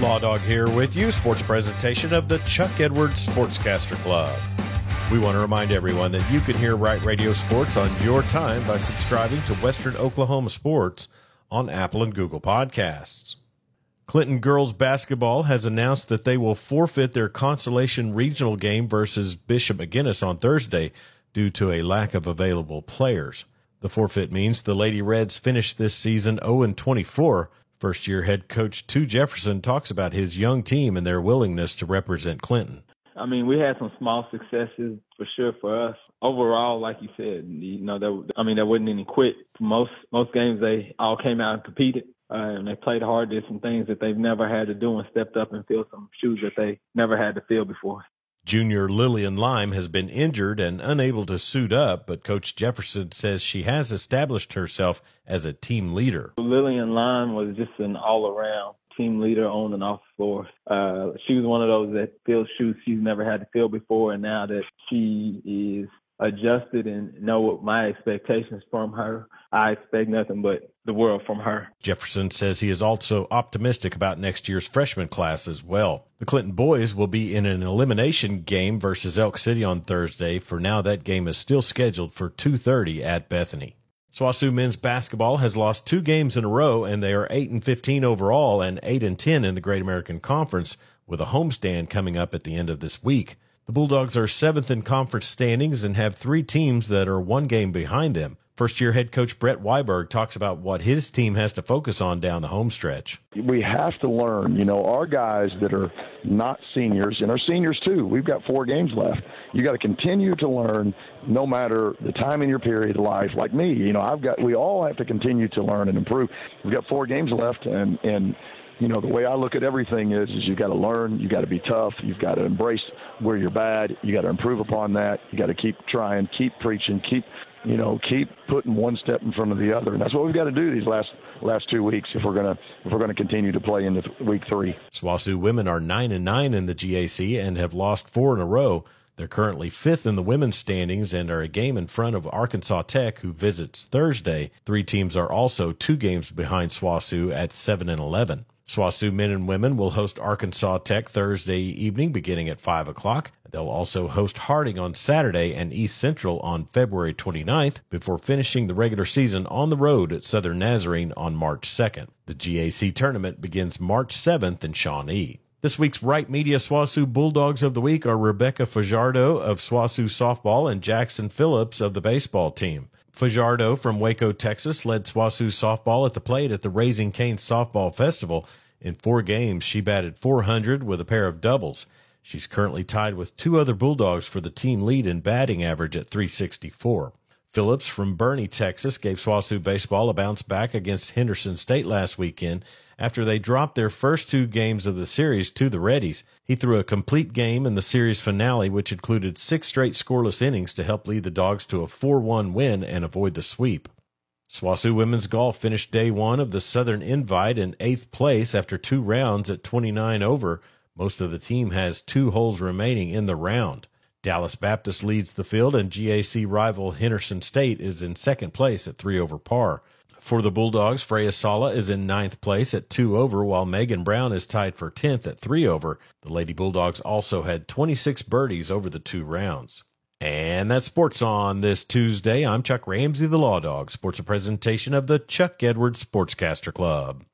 Law Dog here with you, sports presentation of the Chuck Edwards Sportscaster Club. We want to remind everyone that you can hear Right Radio Sports on your time by subscribing to Western Oklahoma Sports on Apple and Google Podcasts. Clinton girls basketball has announced that they will forfeit their consolation regional game versus Bishop McGuinness on Thursday due to a lack of available players. The forfeit means the Lady Reds finished this season 0 24 First year head coach Tu Jefferson talks about his young team and their willingness to represent Clinton. I mean, we had some small successes for sure for us. Overall, like you said, you know, there, I mean, there wasn't any quit. Most most games they all came out and competed, uh, and they played hard. Did some things that they've never had to do, and stepped up and filled some shoes that they never had to fill before. Junior Lillian Lime has been injured and unable to suit up, but Coach Jefferson says she has established herself as a team leader. Lillian Lime was just an all around team leader on and off the floor. Uh, she was one of those that fills shoes she's never had to fill before, and now that she is adjusted and know what my expectations from her. I expect nothing but the world from her. Jefferson says he is also optimistic about next year's freshman class as well. The Clinton boys will be in an elimination game versus Elk City on Thursday. For now, that game is still scheduled for 2:30 at Bethany. SWOSU men's basketball has lost two games in a row and they are 8 and 15 overall and 8 and 10 in the Great American Conference with a homestand coming up at the end of this week. The Bulldogs are seventh in conference standings and have three teams that are one game behind them. First year head coach Brett Weiberg talks about what his team has to focus on down the home stretch. We have to learn, you know, our guys that are not seniors and our seniors too. We've got four games left. You got to continue to learn no matter the time in your period of life. Like me, you know, I've got we all have to continue to learn and improve. We've got four games left and and you know, the way I look at everything is, is you've got to learn, you've got to be tough, you've got to embrace where you're bad, you got to improve upon that, you got to keep trying, keep preaching, keep, you know, keep putting one step in front of the other, and that's what we've got to do these last last two weeks if we're gonna if we're gonna continue to play into week three. SWOSU women are nine and nine in the GAC and have lost four in a row. They're currently fifth in the women's standings and are a game in front of Arkansas Tech, who visits Thursday. Three teams are also two games behind SWOSU at seven and eleven. SWOSU men and women will host Arkansas Tech Thursday evening beginning at 5 o'clock. They'll also host Harding on Saturday and East Central on February 29th before finishing the regular season on the road at Southern Nazarene on March 2nd. The GAC tournament begins March 7th in Shawnee. This week's Right Media SWOSU Bulldogs of the Week are Rebecca Fajardo of SWOSU Softball and Jackson Phillips of the baseball team. Fajardo from Waco, Texas, led SWOSU softball at the plate at the Raising Cane's Softball Festival. In four games, she batted 400 with a pair of doubles. She's currently tied with two other Bulldogs for the team lead in batting average at 364. Phillips from Boerne, Texas, gave SWOSU baseball a bounce back against Henderson State last weekend after they dropped their first two games of the series to the Reddies. He threw a complete game in the series finale, which included six straight scoreless innings to help lead the Dogs to a 4 1 win and avoid the sweep. SWOSU women's golf finished day one of the Southern Invite in eighth place after two rounds at 29 over. Most of the team has two holes remaining in the round. Dallas Baptist leads the field, and GAC rival Henderson State is in second place at three over par. For the Bulldogs, Freya Sala is in ninth place at two over, while Megan Brown is tied for 10th at three over. The Lady Bulldogs also had 26 birdies over the two rounds. And that's sports on this Tuesday. I'm Chuck Ramsey, the Law Dog. Sports a presentation of the Chuck Edwards Sportscaster Club.